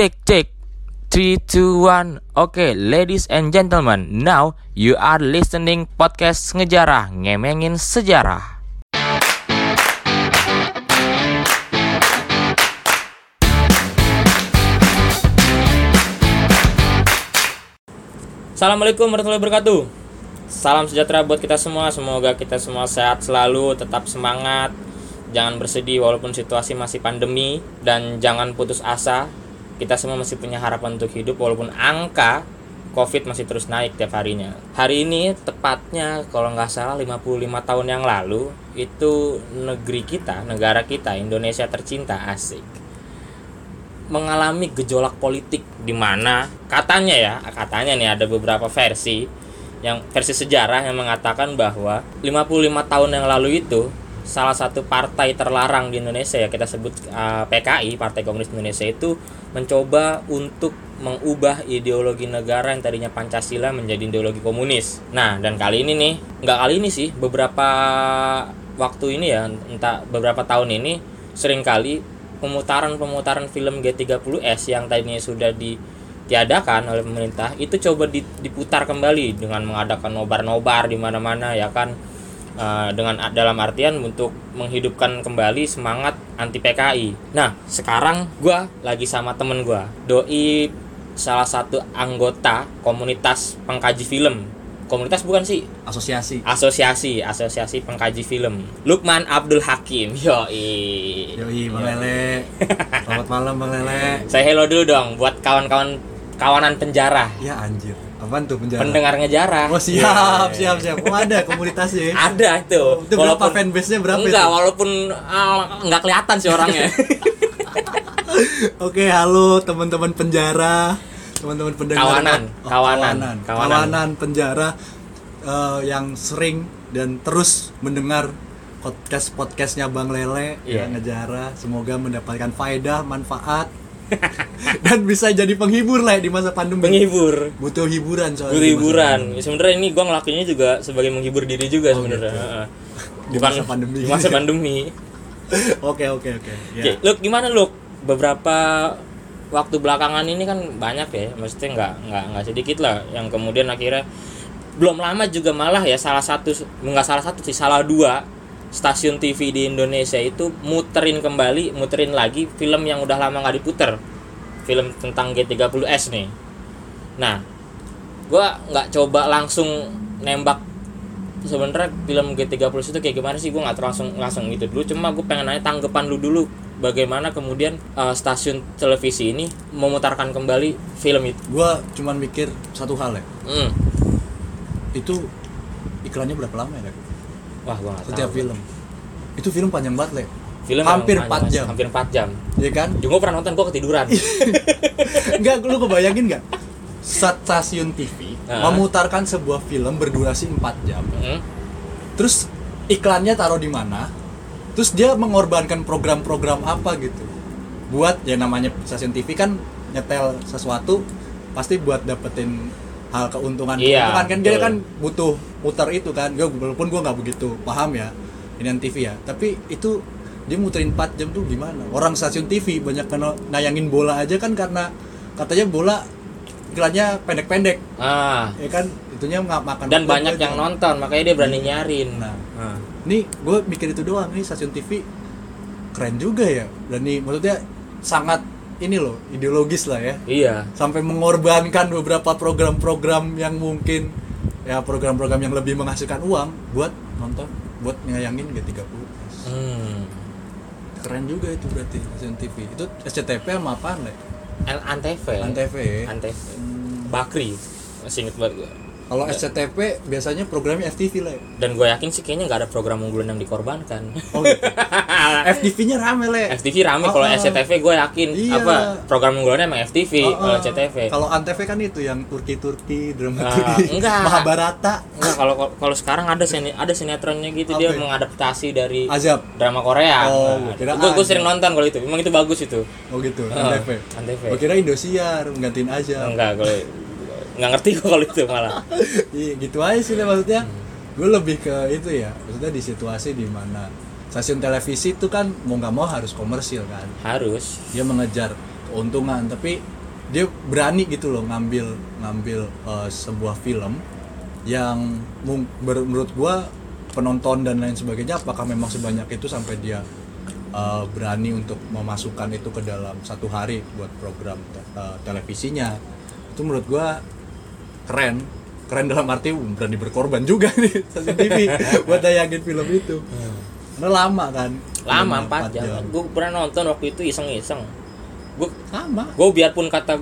Cek cek. 3 2 1 Oke ladies and gentlemen Now you are listening podcast ngejarah Ngemengin sejarah. Assalamualaikum warahmatullahi wabarakatuh. Salam sejahtera buat kita semua. Semoga kita semua sehat selalu Tetap semangat. Jangan bersedih walaupun situasi masih pandemi. Dan jangan putus asa Kita semua masih punya harapan untuk hidup Walaupun angka COVID masih terus naik tiap harinya. Hari ini tepatnya kalau nggak salah 55 tahun yang lalu Itu negeri kita, negara kita, Indonesia tercinta asik. Mengalami gejolak politik di mana katanya ya katanya nih ada beberapa versi yang versi sejarah yang mengatakan bahwa 55 tahun yang lalu itu salah satu partai terlarang di Indonesia ya kita sebut uh, PKI Partai Komunis Indonesia itu mencoba untuk mengubah ideologi negara yang tadinya Pancasila menjadi ideologi komunis. Nah dan kali ini nih nggak kali ini sih beberapa waktu ini ya entah beberapa tahun ini sering kali pemutaran-pemutaran film G30S yang tadinya sudah ditiadakan oleh pemerintah itu coba diputar kembali dengan mengadakan nobar-nobar di mana-mana ya kan uh, dengan dalam artian untuk menghidupkan kembali semangat anti PKI. Nah, sekarang gua lagi sama temen gua, doi salah satu anggota komunitas pengkaji film. Komunitas bukan sih? Asosiasi. Asosiasi asosiasi pengkaji film. Lukman Abdul Hakim. Yo yoi bang Lele. Selamat malam bang Lele. Saya hello dulu dong buat kawan-kawan kawanan penjara. Ya anjir Apaan tuh penjara? Pendengar ngejarah. Oh siap, yeah. siap, siap. Oh ada komunitasnya. ada itu. Oh, itu walaupun, berapa fanbase-nya berapa enggak, itu? walaupun uh, nggak kelihatan sih orangnya. Oke, halo teman-teman penjara teman-teman pendengar kawanan, oh, kawanan, kawanan, kawanan, penjara uh, yang sering dan terus mendengar podcast podcastnya Bang Lele yeah. yang ngejara semoga mendapatkan faedah manfaat dan bisa jadi penghibur lah di masa pandemi. Penghibur. Butuh hiburan soalnya butuh hiburan. ya, sebenarnya ini gue ngelakuinnya juga sebagai menghibur diri juga oh, sebenarnya. gitu. di masa pandemi. di masa pandemi. Oke oke oke. Ya. Look gimana look beberapa waktu belakangan ini kan banyak ya mesti nggak nggak nggak sedikit lah yang kemudian akhirnya belum lama juga malah ya salah satu nggak salah satu sih salah dua stasiun TV di Indonesia itu muterin kembali muterin lagi film yang udah lama nggak diputer. Film tentang G30S nih. Nah gue nggak coba langsung nembak sebenarnya film G30 itu kayak gimana sih? Gue nggak langsung langsung gitu dulu. Cuma gue pengen nanya tanggapan lu dulu. Bagaimana kemudian uh, stasiun televisi ini memutarkan kembali film itu? Gue cuman mikir satu hal ya. Mm. itu iklannya berapa lama ya wah nggak setiap tahu. film. Itu film panjang banget le. Film hampir 4 jam. hampir 4 jam. Ya kan? Juga pernah nonton gue ketiduran. Enggak lu kebayangin nggak? Stasiun TV uh. memutarkan sebuah film berdurasi 4 jam. Mm. terus iklannya taruh di mana? Terus dia mengorbankan program-program apa gitu? Buat ya namanya stasiun TV kan nyetel sesuatu pasti buat dapetin hal keuntungan. Iya, kan kan dia kan butuh muter itu kan. Gue walaupun gue nggak begitu paham ya ini TV ya. Tapi itu dia muterin 4 jam tuh gimana? Orang stasiun TV banyak kena nayangin bola aja kan karena katanya bola iklannya pendek-pendek. Ah. Ya kan? Itunya nggak makan dan banyak yang aja. nonton makanya dia berani nyarin. Nah ah. nih gue mikir itu doang nih stasiun TV keren juga ya. Dan nih maksudnya sangat ini loh ideologis lah ya. Iya. Sampai mengorbankan beberapa program-program yang mungkin ya program-program yang lebih menghasilkan uang buat nonton buat nyayangin G30 hmm. keren juga itu berarti stasiun TV itu SCTV sama apa nih Antv Antv. Antv. Hmm. Bakri. Masih inget banget gue kalau SCTV biasanya programnya FTV lah. Dan gue yakin sih kayaknya nggak ada program unggulan yang dikorbankan. Oh gitu. FTV-nya rame le. FTV rame oh, kalau oh. SCTV gue yakin iya. apa program unggulannya emang FTV oh, oh. kalau SCTV. Kalau Antv kan itu yang Turki-Turki drama uh, Turki. Enggak. Mahabharata. Enggak kalau kalau sekarang ada seni, ada sinetronnya gitu okay. dia mengadaptasi dari Azab drama Korea. Oh, nah, gue gue sering nonton kalau itu. Memang itu bagus itu. Oh gitu. Uh, Antv. Antv. Gue kira Indosiar menggantiin Azab. Enggak kalau nggak ngerti kok kalau itu malah. Iya gitu aja sih maksudnya. Gue lebih ke itu ya maksudnya di situasi di mana stasiun televisi itu kan mau nggak mau harus komersil kan. Harus. Dia mengejar keuntungan tapi dia berani gitu loh ngambil ngambil eh, sebuah film yang menurut gua penonton dan lain sebagainya apakah memang sebanyak itu sampai dia eh, berani untuk memasukkan itu ke dalam satu hari buat program te- eh, televisinya? Itu menurut gua keren. Keren dalam arti berani berkorban juga nih stasiun TV buat dayangin film itu. Karena lama kan? Lama Lama, 4 jam, gue pernah nonton waktu itu iseng-iseng. Gue sama gue biarpun kata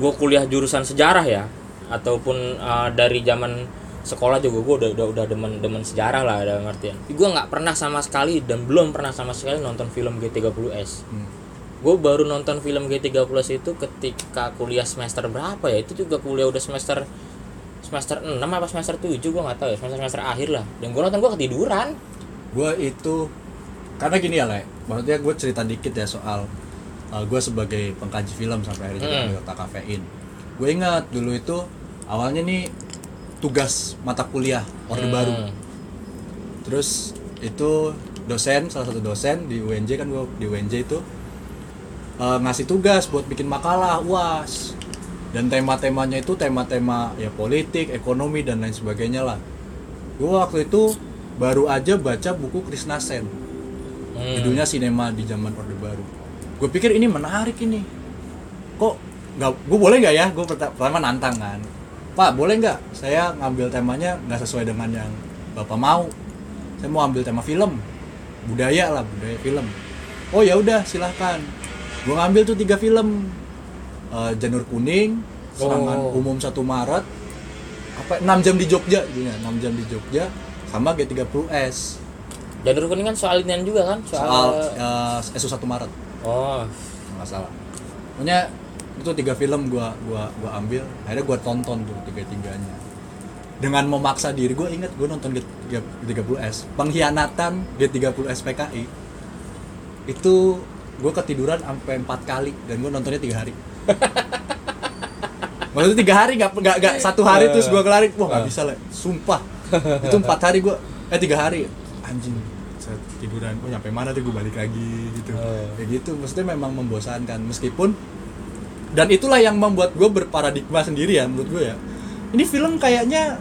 gue kuliah jurusan sejarah ya ataupun uh, dari zaman sekolah juga gue udah udah udah demen demen sejarah lah dalam artian. Gue nggak pernah sama sekali dan belum pernah sama sekali nonton film G30S Hmm. Gue baru nonton film G30S itu ketika kuliah semester berapa ya? Itu juga kuliah udah semester semester 6 apa semester 7 gue nggak tahu ya. Semester semester akhir lah. Dan gue nonton gue ketiduran. Gue itu karena gini ya le. Maksudnya gue cerita dikit ya soal gue sebagai pengkaji film sampai akhirnya jadi Hmm. anggota kafein. Gue ingat dulu itu awalnya nih tugas mata kuliah orde Hmm. baru. Terus itu dosen salah satu dosen di UNJ kan gue di UNJ itu eh, ngasih tugas buat bikin makalah uas. Dan tema-temanya itu tema-tema ya politik ekonomi dan lain sebagainya lah. Gue waktu itu baru aja baca buku Krishna Sen. Hmm. judulnya sinema di zaman orde baru. Gue pikir ini menarik ini. Kok nggak gue boleh nggak ya? Gue pertama nantang kan. Pak boleh nggak? Saya ngambil temanya nggak sesuai dengan yang bapak mau. Saya mau ambil tema film. Budaya lah budaya film. Oh ya udah silahkan gue ngambil tuh tiga film. Eh, janur kuning serangan Oh. umum 1 Maret. Apa 6 jam di Jogja judulnya 6 jam di Jogja sama G30S Janur kuning kan soal inian juga kan? Soal, soal eh, SU 1 Maret. Oh. Nggak salah pokoknya itu tiga film gua gua gua ambil. Akhirnya gua tonton tuh tiga tiganya dengan memaksa diri gua inget gua nonton G 30S pengkhianatan G30S PKI itu gua ketiduran sampai empat kali dan gua nontonnya tiga hari. Maksudnya tiga hari nggak nggak nggak satu hari terus gua kelarin. Wah nggak bisa lah sumpah. Itu empat hari gua eh tiga hari. Anjing. Saya tiduran gua nyampe mana tuh gua balik lagi gitu. Oh. kayak gitu. Maksudnya memang membosankan. Meskipun dan itulah yang membuat gue berparadigma sendiri ya menurut gue ya. Ini film kayaknya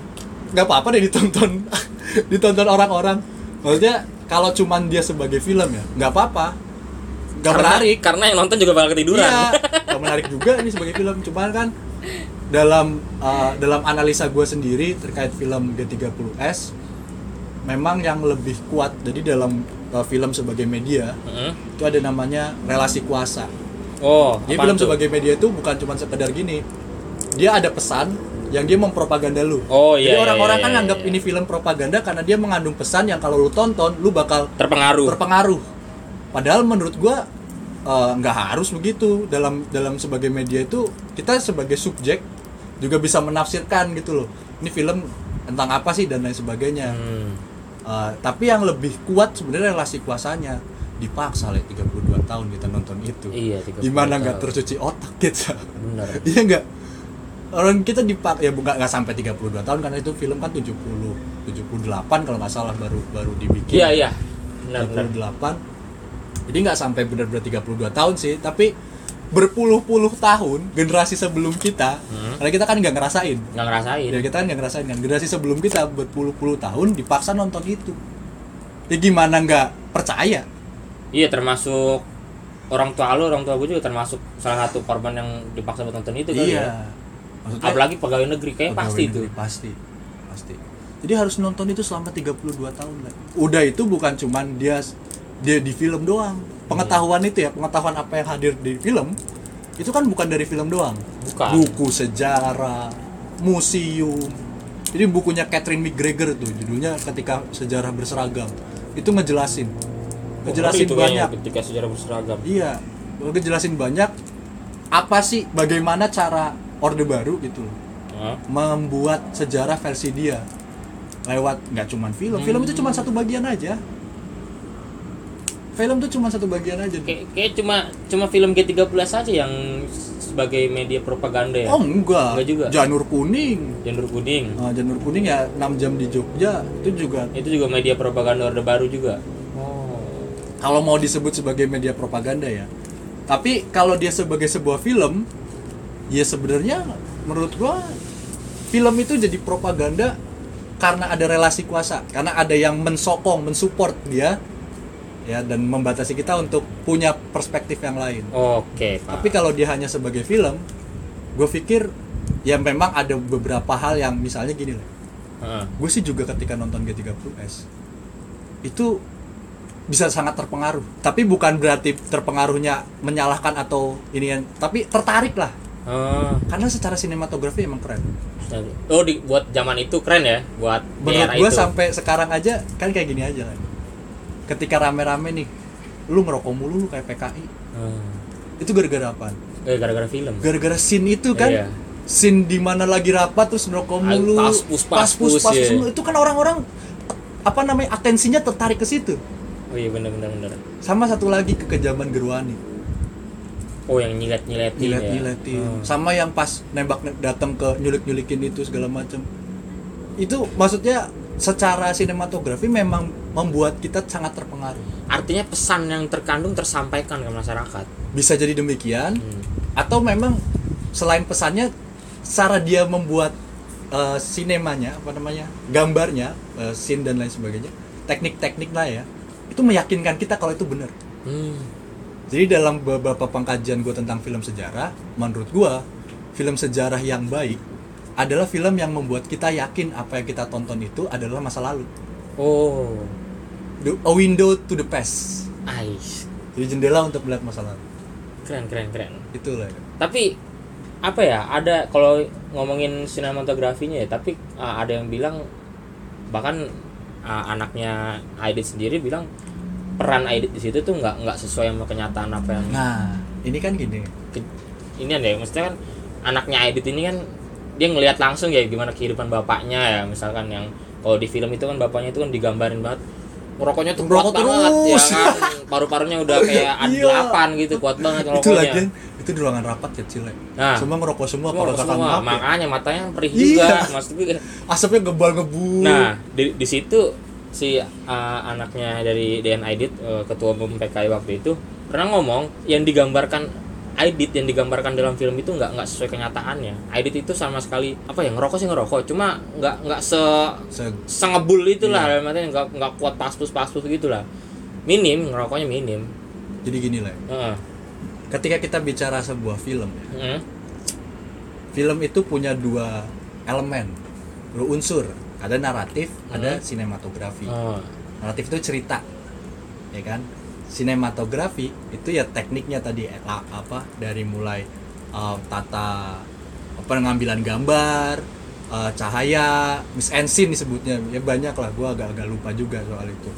nggak apa-apa deh ditonton. Ditonton orang-orang. Maksudnya kalau cuman dia sebagai film ya nggak apa-apa karena, menarik karena yang nonton juga bakal ketiduran Iya, nggak menarik juga ini sebagai film. Cuman kan dalam uh, dalam analisa gue sendiri terkait film G30S memang yang lebih kuat jadi dalam uh, film sebagai media Mm-mm. itu ada namanya relasi kuasa. oh Jadi film tuh? sebagai media itu bukan cuma sekedar gini. Dia ada pesan yang dia mempropaganda lu. Oh, iya, Jadi iya, orang-orang iya, kan iya, nganggap iya. ini film propaganda karena dia mengandung pesan yang kalau lu tonton lu bakal terpengaruh terpengaruh. Padahal menurut gua eh, nggak harus begitu dalam dalam sebagai media itu kita sebagai subjek juga bisa menafsirkan gitu loh. Ini film tentang apa sih dan lain sebagainya. Hmm. Eh, tapi yang lebih kuat sebenarnya relasi kuasanya dipaksa lah 32 tahun kita nonton itu. Iya, 32 Gimana nggak tercuci otak kita? benar Iya nggak? Orang kita dipak ya bukan nggak sampai 32 tahun karena itu film kan 70 78 kalau nggak salah baru baru dibikin. iya iya benar benar 28 jadi nggak sampai benar-benar 32 tahun sih tapi berpuluh-puluh tahun generasi sebelum kita Hmm. karena kita kan nggak ngerasain. Nggak ngerasain. Ya kita kan nggak ngerasain kan. Generasi sebelum kita berpuluh-puluh tahun dipaksa nonton itu. Ya gimana nggak percaya? Iya termasuk orang tua lu orang tua gue juga termasuk salah satu korban yang dipaksa buat nonton itu kali ya. Iya maksudnya apalagi pegawai negeri kayak pegawai pasti itu. negeri, pasti. Pasti. Jadi harus nonton itu selama 32 tahun lah udah itu bukan cuman dia dia di film doang. Pengetahuan itu ya pengetahuan apa yang hadir di film itu kan bukan dari film doang. Bukan. Buku sejarah museum. Jadi bukunya Catherine McGregor tuh judulnya ketika sejarah berseragam. Itu ngejelasin. Ngejelasin itu kayaknya banyak. Ketika sejarah berseragam. Iya. Ngejelasin banyak apa sih bagaimana cara orde baru gitu loh. Hah? membuat sejarah versi dia. Lewat nggak cuman film. Film itu cuma satu bagian aja film itu cuma satu bagian aja. Kayak kayak cuma cuma film G13 saja yang sebagai media propaganda ya? Oh enggak. Enggak juga. janur kuning. Janur kuning? Nah, janur kuning ya 6 jam di Jogja itu juga itu juga media propaganda orde baru juga? Oh. Kalau mau disebut sebagai media propaganda ya. Tapi kalau dia sebagai sebuah film ya sebenarnya menurut gua film itu jadi propaganda karena ada relasi kuasa karena ada yang mensokong mensupport dia ya dan membatasi kita untuk punya perspektif yang lain. Oke, Pak. tapi kalau dia hanya sebagai film gue pikir ya memang ada beberapa hal yang misalnya gini loh. Heeh. gue sih juga ketika nonton G30S itu bisa sangat terpengaruh. Tapi bukan berarti terpengaruhnya menyalahkan atau ini yang tapi tertarik lah. Oh, karena secara sinematografi emang keren. Oh di, buat zaman itu keren ya, buat menurut gue sampai sekarang aja kan kayak gini aja kan ketika rame-rame nih lu ngerokok mulu lu kayak PKI Hmm. itu gara-gara apa Eh, gara-gara film. gara-gara scene itu kan Iya. scene di mana lagi rapat terus ngerokok mulu paspus, paspus, paspus iya. mulu. itu kan orang-orang apa namanya atensinya tertarik ke situ Oh iya bener bener bener. sama satu lagi kekejaman Gerwani Oh yang nyilet nyiletin nyilet ya. nyiletin Hmm. sama yang pas nembak datang ke nyulik nyulikin itu segala macam itu maksudnya secara sinematografi memang membuat kita sangat terpengaruh Artinya pesan yang terkandung tersampaikan ke masyarakat. bisa jadi demikian Hmm. atau memang selain pesannya cara dia membuat eh, sinemanya apa namanya gambarnya eh, scene dan lain sebagainya teknik-teknik lah ya itu meyakinkan kita kalau itu benar Hmm. jadi dalam beberapa pengkajian gue tentang film sejarah menurut gue film sejarah yang baik adalah film yang membuat kita yakin apa yang kita tonton itu adalah masa lalu Oh. The- a window to the past Ais. jadi jendela untuk melihat masa lalu Keren keren keren. itulah Tapi apa ya? Ada kalau ngomongin sinematografinya ya, tapi uh, ada yang bilang bahkan uh, anaknya Aidit sendiri bilang peran Aidit di situ tuh nggak nggak sesuai sama kenyataan apa yang nah ini kan gini ke- ini deh maksudnya kan anaknya Aidit ini kan dia ngelihat langsung ya gimana kehidupan bapaknya ya misalkan yang kalau di film itu kan bapaknya itu kan digambarin banget ngerokoknya tuh kuat Ngerokok banget ya terus. kan paru-parunya udah kayak ada Iya. delapan gitu kuat banget itu lagi itu di ruangan rapat kecil ya Nah. semua ngerokok semua kalau semua kakak makanya matanya perih Iya. juga maksud gue asapnya gebal ngebu nah di, di situ si uh, anaknya dari DN Aidit uh, ketua umum PKI waktu itu pernah ngomong yang digambarkan Aidit yang digambarkan dalam film itu nggak nggak sesuai kenyataannya. Aidit itu sama sekali apa ya ngerokok sih ngerokok. Cuma nggak nggak se Se- sengebul itulah Iya. artian nggak nggak kuat paspus paspus gitulah. Minim ngerokoknya minim. Jadi gini lah Heeh. ketika kita bicara sebuah film ya, Heeh. film itu punya dua elemen. Dua unsur ada naratif ada sinematografi. Oh. naratif itu cerita ya kan sinematografi itu ya tekniknya tadi eh, apa dari mulai eh, tata pengambilan gambar eh, cahaya miss and scene disebutnya ya banyak lah gua agak-agak lupa juga soal itu.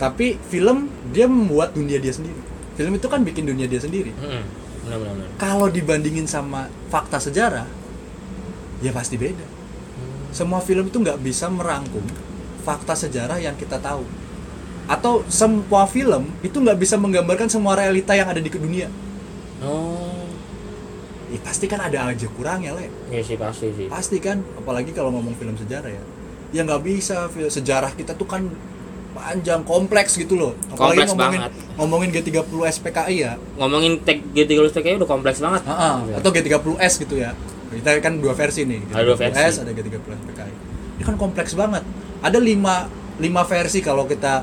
Tapi film dia membuat dunia dia sendiri. Film itu kan bikin dunia dia sendiri. Benar. kalau dibandingin sama fakta sejarah ya pasti beda. Semua film itu nggak bisa merangkum fakta sejarah yang kita tahu atau semua film itu nggak bisa menggambarkan semua realita yang ada di dunia. Oh. Ya pasti kan ada aja kurangnya le. Iya sih pasti sih. Pasti kan? Apalagi kalau ngomong film sejarah ya. Ya nggak bisa. Sejarah kita tuh kan panjang kompleks gitu loh. Apalagi Kompleks ngomongin banget. ngomongin G30 SPKI ya. Ngomongin tag G30 PKI udah kompleks banget. Ah, ah. atau G30S gitu ya. Kita kan dua versi nih Ada dua versi. G30S ada G30S PKI ini kan kompleks banget. Ada lima lima versi kalau kita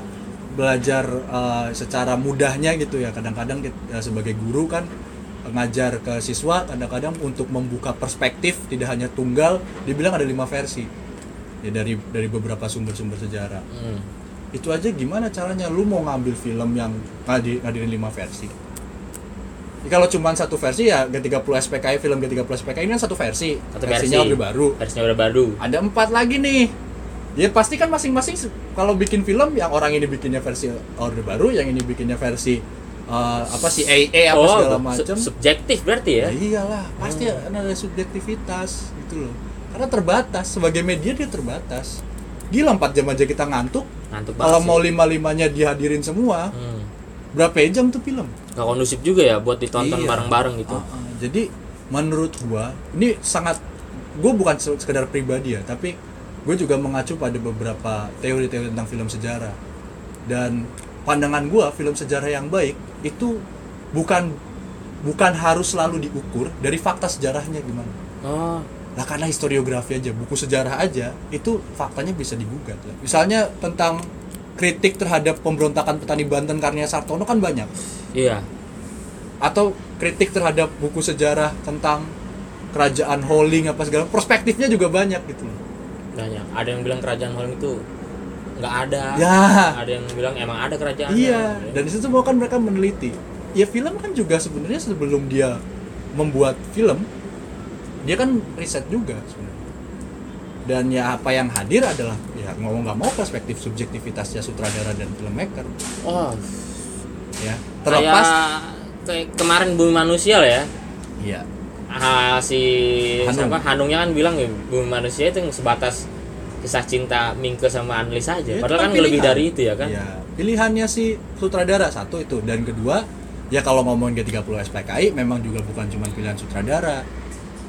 belajar eh, secara mudahnya gitu ya. Kadang-kadang kita, eh, sebagai guru kan ngajar ke siswa kadang-kadang untuk membuka perspektif tidak hanya tunggal dibilang ada lima versi. Ya dari dari beberapa sumber-sumber sejarah. Hmm. itu aja gimana caranya? Lu mau ngambil film yang ngadi, ngadirin lima versi? Ya, kalau cuma satu versi ya G30 SPKI film G30 SPKI ini kan satu versi. Satu versinya versi. Orde Baru. Versinya udah baru. Ada empat lagi nih ya pasti kan masing-masing kalau bikin film yang orang ini bikinnya versi Orde Baru yang ini bikinnya versi eh, apa sih AA apa segala su- macam subjektif berarti ya ya iyalah pasti Hmm. ada subjektivitas gitu loh karena terbatas sebagai media dia terbatas gila 4 jam aja kita ngantuk ngantuk kalau mau lima limanya dihadirin semua hmm. berapa jam tuh film Gak kondusif juga ya buat ditonton Iya. bareng-bareng gitu Ah, ah. jadi menurut gua ini sangat gua bukan se- sekedar pribadi ya tapi gue juga mengacu pada beberapa teori-teori tentang film sejarah dan pandangan gua film sejarah yang baik itu bukan bukan harus selalu diukur dari fakta sejarahnya gimana oh Nah karena historiografi aja, buku sejarah aja, itu faktanya bisa digugat. lah. Misalnya tentang kritik terhadap pemberontakan petani Banten Karnia Sartono kan banyak. iya Atau kritik terhadap buku sejarah tentang kerajaan Holing apa segala, perspektifnya juga banyak gitu. loh. Banyak ada yang bilang kerajaan Holland itu nggak ada. Ya, ada yang bilang emang ada kerajaan. Iya. Dan itu semua kan mereka meneliti. Ya film kan juga sebenarnya sebelum dia membuat film, dia kan riset juga sebenarnya. Dan ya apa yang hadir adalah ya ngomong nggak mau perspektif subjektivitasnya sutradara dan filmmaker. Oh. Ya terlepas terlepas kayak kemarin bumi manusia lah ya. Iya ah, si Hanung. siapa? Hanungnya kan bilang ya bumi manusia itu sebatas kisah cinta Mingke sama Anlis aja. Ya, padahal kan pilihan. lebih dari itu ya kan? Iya, pilihannya si sutradara satu itu. Dan kedua ya kalau ngomongin G30 SPKI memang juga bukan cuma pilihan sutradara.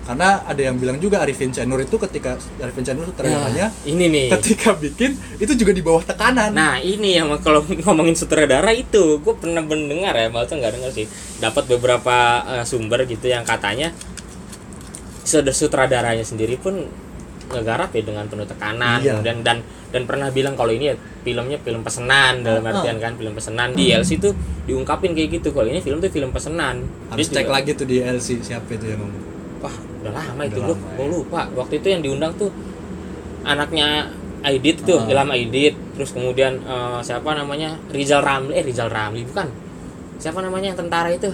Karena ada yang bilang juga Arifin Chanur itu ketika Arifin Chanur sutradaranya Nah, ini nih. ketika bikin itu juga di bawah tekanan. Nah ini yang kalau ngomongin sutradara itu, gue pernah mendengar ya, maksudnya nggak dengar sih, dapat beberapa eh, sumber gitu yang katanya sutradaranya sendiri pun ngegarap ya dengan penuh tekanan Iya. dan dan dan pernah bilang kalau ini ya filmnya film pesenan dalam Ah, ah. artian kan film pesenan. Di LC tuh diungkapin kayak gitu kalau ini film tuh film pesenan. Harus Dia cek juga- lagi tuh di LC siapa itu yang ngomong. Wah udah lama itu Udah gue lama, gue ya. lupa. Waktu itu yang diundang tuh anaknya Aidit tuh. Ilham Aidit. Terus kemudian eh, siapa namanya? Rizal Ramli. Eh Rizal Ramli bukan. Siapa namanya yang tentara itu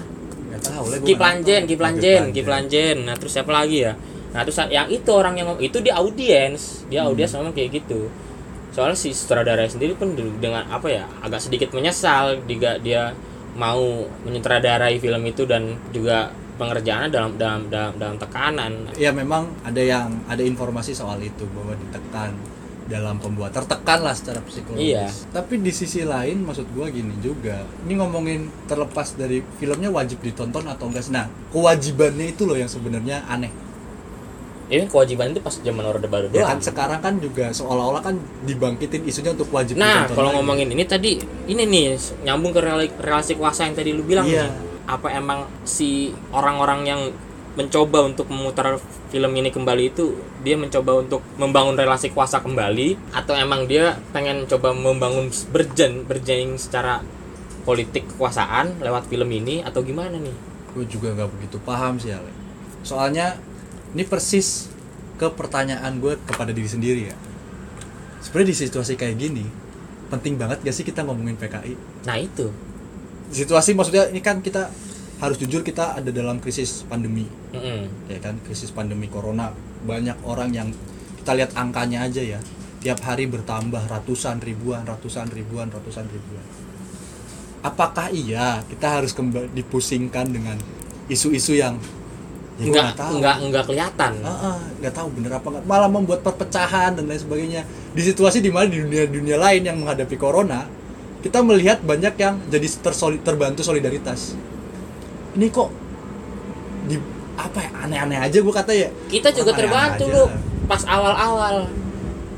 tahu lah gua Ki nggak Planjen nonton. Ki Oh, Planjen Ki Planjen nah terus siapa lagi ya? Nah terus yang itu orang yang itu dia audiens. Dia Hmm. audiens ngomong kayak gitu. Soalnya si sutradara sendiri pun de- dengan apa ya agak sedikit menyesal jika dia mau menyutradarai film itu dan juga pengerjaannya dalam dalam dalam, dalam tekanan. Ya memang ada yang ada informasi soal itu bahwa ditekan dalam pembuat tertekan lah secara psikologis. Iya. Tapi di sisi lain maksud gua gini juga. Ini ngomongin terlepas dari filmnya wajib ditonton atau enggak. Nah, kewajibannya itu loh yang sebenarnya aneh. ini kewajiban itu pas zaman orde baru Ya doang kan sekarang kan juga seolah-olah kan dibangkitin isunya untuk wajib Nah, ditonton kalau lagi. ngomongin ini tadi, ini nih nyambung ke rela- relasi kuasa yang tadi lu bilang Iya. nih. Apa emang si orang-orang yang mencoba untuk memutar film ini kembali itu dia mencoba untuk membangun relasi kuasa kembali atau emang dia pengen coba membangun berjen berjening secara politik kekuasaan lewat film ini atau gimana nih? gue juga nggak begitu paham sih Ale. soalnya ini persis ke pertanyaan gue kepada diri sendiri ya sebenarnya di situasi kayak gini penting banget gak sih kita ngomongin PKI Nah, itu. situasi maksudnya ini kan kita harus jujur kita ada dalam krisis pandemi. Mm-mm. ya kan? Krisis pandemi corona. Banyak orang yang kita lihat angkanya aja ya. Tiap hari bertambah ratusan ribuan ratusan ribuan ratusan ribuan. Apakah iya kita harus kembali dipusingkan dengan isu-isu yang ya nggak tahu. enggak enggak kelihatan. Nggak tahu bener apa nggak. Malah membuat perpecahan dan lain sebagainya. Di situasi di mana di dunia dunia lain yang menghadapi corona kita melihat banyak yang jadi terbantu solidaritas ini kok di apa ya aneh-aneh aja gue kata ya Kita juga Orang terbantu lu pas awal-awal.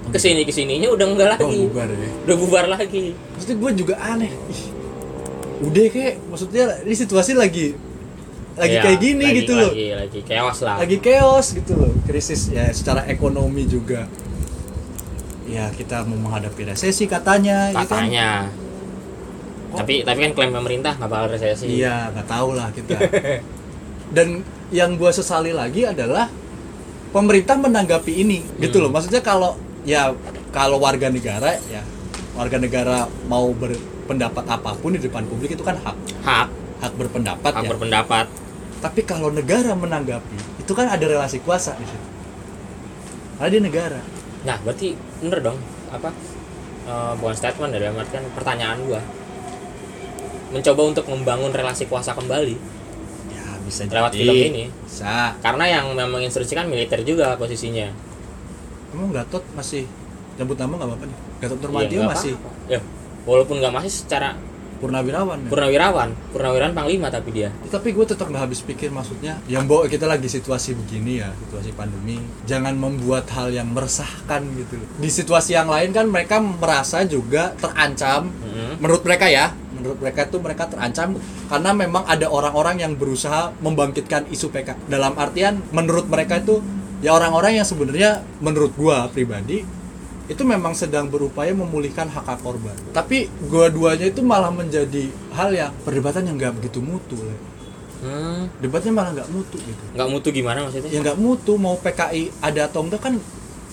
Ke sini ke sininya udah enggak Oh, lagi. bubar ya. Udah bubar lagi. maksudnya gue juga aneh Ih, udah kayak maksudnya ini situasi lagi lagi Iya, kayak gini lagi- gitu loh Lagi lagi chaos lah. lagi chaos gitu loh krisis ya secara ekonomi juga ya kita mau menghadapi resesi katanya ya kan? Katanya. Tapi tapi kan klaim pemerintah nggak bakal resesi. iya nggak tahu lah kita dan yang gua sesali lagi adalah pemerintah menanggapi ini gitu Hmm. loh maksudnya kalau ya kalau warga negara ya warga negara mau berpendapat apa pun di depan publik itu kan hak Hak, hak berpendapat hak ya berpendapat. tapi kalau negara menanggapi itu kan ada relasi kuasa di situ karena dia negara Nah, berarti bener dong apa? eh, bukan statement ya, dalam artian pertanyaan gua. Mencoba untuk membangun relasi kuasa kembali ya bisa lewat jadi. film ini. bisa Karena yang memang instruksikan militer juga posisinya. emang Gatot masih nyebut nama nggak apa-apa nih Gatot Iya, Nurmantio nggak masih. Ya, walaupun nggak masih secara purnawirawan ya? purnawirawan, purnawirawan panglima tapi dia. tapi gue tetap nggak habis pikir maksudnya yang bawa kita lagi situasi begini ya situasi pandemi jangan membuat hal yang meresahkan gitu loh. di situasi yang lain kan mereka merasa juga terancam Mm-mm. menurut mereka ya mereka itu mereka terancam karena memang ada orang-orang yang berusaha membangkitkan isu PK dalam artian menurut mereka itu ya orang-orang yang sebenarnya menurut gua pribadi itu memang sedang berupaya memulihkan hak hak korban tapi gua duanya itu malah menjadi hal yang perdebatan yang nggak begitu mutu Le. Hmm, debatnya malah nggak mutu gitu nggak mutu gimana maksudnya? ya nggak mutu mau PKI ada atau enggak kan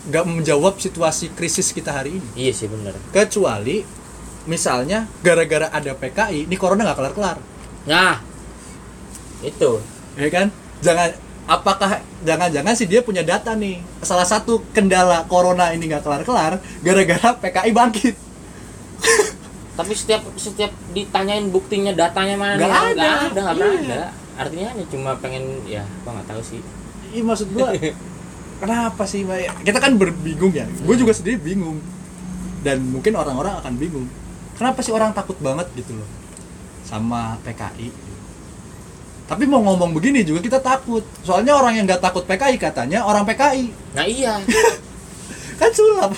nggak menjawab situasi krisis kita hari ini Iya sih bener. kecuali misalnya gara-gara ada PKI ini corona nggak kelar-kelar Nah, itu. ya kan jangan apakah jangan-jangan sih dia punya data nih salah satu kendala corona ini nggak kelar-kelar gara-gara PKI bangkit Tapi setiap setiap ditanyain buktinya datanya mana Nggak nih? ada. Nggak ada, nggak Iya. ada. Artinya hanya cuma pengen ya, gua nggak tahu sih. iya maksud gua kenapa sih Mbak? kita kan berbingung ya gue juga sendiri bingung dan mungkin orang-orang akan bingung kenapa sih orang takut banget gitu loh sama PKI tapi mau ngomong begini juga kita takut. Soalnya orang yang nggak takut PKI katanya orang PKI Nah iya. kan sulap.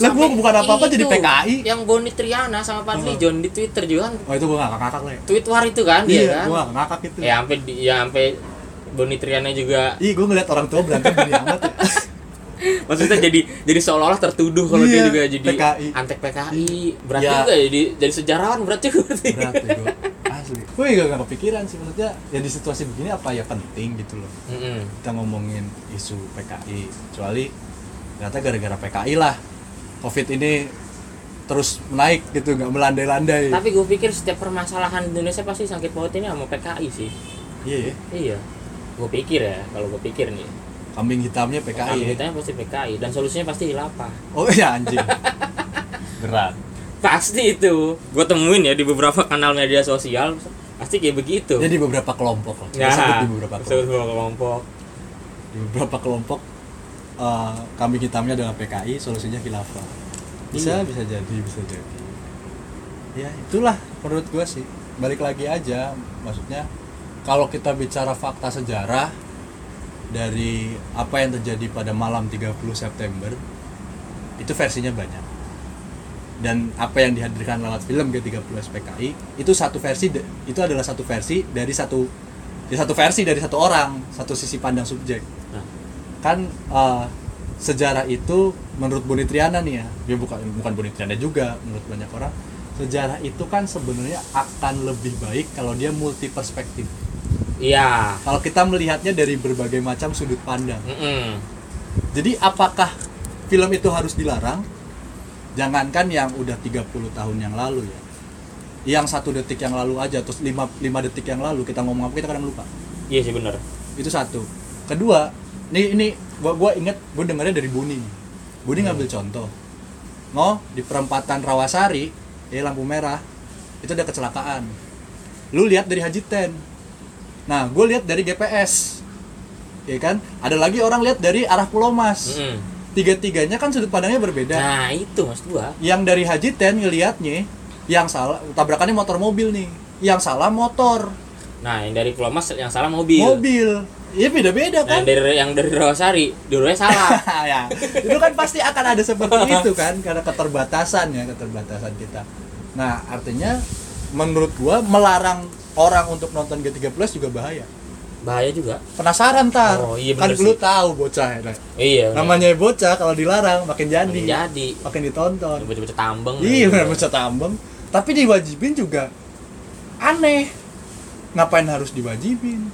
Lah gue bukan apa-apa jadi PKI Yang Boni Triana sama Fadli Oh. John di Twitter juga kan. Oh itu gue gak ngakak lah ya. Tweet war itu kan dia iya kan. gue gak ngakak itu. Ya sampai ya sampai Boni Triana juga. Ih gue ngeliat orang tua berantem gini amat ya maksudnya jadi jadi seolah-olah tertuduh kalau dia Iya, juga jadi PKI. antek PKI berat Ya. juga jadi jadi sejarawan berat juga berarti. berat ya gue asli gue juga gak kepikiran sih maksudnya ya di situasi begini apa ya penting gitu loh Mm-mm. kita ngomongin isu PKI kecuali ternyata gara-gara PKI lah covid ini terus naik gitu nggak melandai-landai Tapi gue pikir setiap permasalahan di Indonesia pasti sakit pautnya sama PKI sih. iya ya Iya. Gue pikir ya, kalau gue pikir nih. Kambing hitamnya PKI Kambing ya. hitamnya pasti PKI dan solusinya pasti hilafah. oh iya anjing berat Pasti itu. Gue temuin ya di beberapa kanal media sosial pasti kayak begitu. jadi beberapa kelompok lah ya, di beberapa kelompok beberapa kelompok. di beberapa kelompok eh, kambing hitamnya adalah PKI solusinya khilafah bisa Iya. bisa jadi bisa jadi ya itulah menurut gua sih balik lagi aja maksudnya kalau kita bicara fakta sejarah dari apa yang terjadi pada malam 30 September itu versinya banyak. Dan apa yang dihadirkan lewat film G30 SPKI itu satu versi itu adalah satu versi dari satu di satu versi dari satu orang satu sisi pandang subjek. Nah, kan eh, sejarah itu menurut Boni Triana nih ya dia bukan bukan Boni Triana juga menurut banyak orang sejarah itu kan sebenarnya akan lebih baik kalau dia multi perspektif iya. kalau kita melihatnya dari berbagai macam sudut pandang. Mm-mm. jadi apakah film itu harus dilarang? Jangankan yang udah 30 tahun yang lalu ya. Yang satu detik yang lalu aja terus lima, lima detik yang lalu kita ngomong apa kita kadang lupa. Iya sih bener. itu satu. Kedua ini ini gua gua inget gua dengarnya dari Buni. Buni ngambil contoh. No di perempatan Rawasari ya lampu merah itu ada kecelakaan. Lu lihat dari Haji Ten nah gue lihat dari GPS ya kan? Ada lagi orang lihat dari arah Pulau Mas. Mm-mm. tiga-tiganya kan sudut pandangnya berbeda. Nah itu mas gua. yang dari Haji Ten ngelihatnya yang salah tabrakannya motor mobil nih. Yang salah motor. Nah yang dari Pulau Mas yang salah mobil. mobil. Iya beda-beda Nah, kan? yang dari yang dari Rawasari, dulunya salah. ya itu kan pasti akan ada seperti itu kan? Karena keterbatasan ya keterbatasan kita. Nah artinya menurut gua melarang orang untuk nonton G3 Plus juga bahaya Bahaya juga. penasaran tar Oh, iya kan bener lu tahu bocah ya. Iya. bener. namanya bocah kalau dilarang makin jadi Makin jadi. makin ditonton Baca-baca tambeng. iya gitu. benar bocah tambeng tapi diwajibin juga aneh ngapain harus diwajibin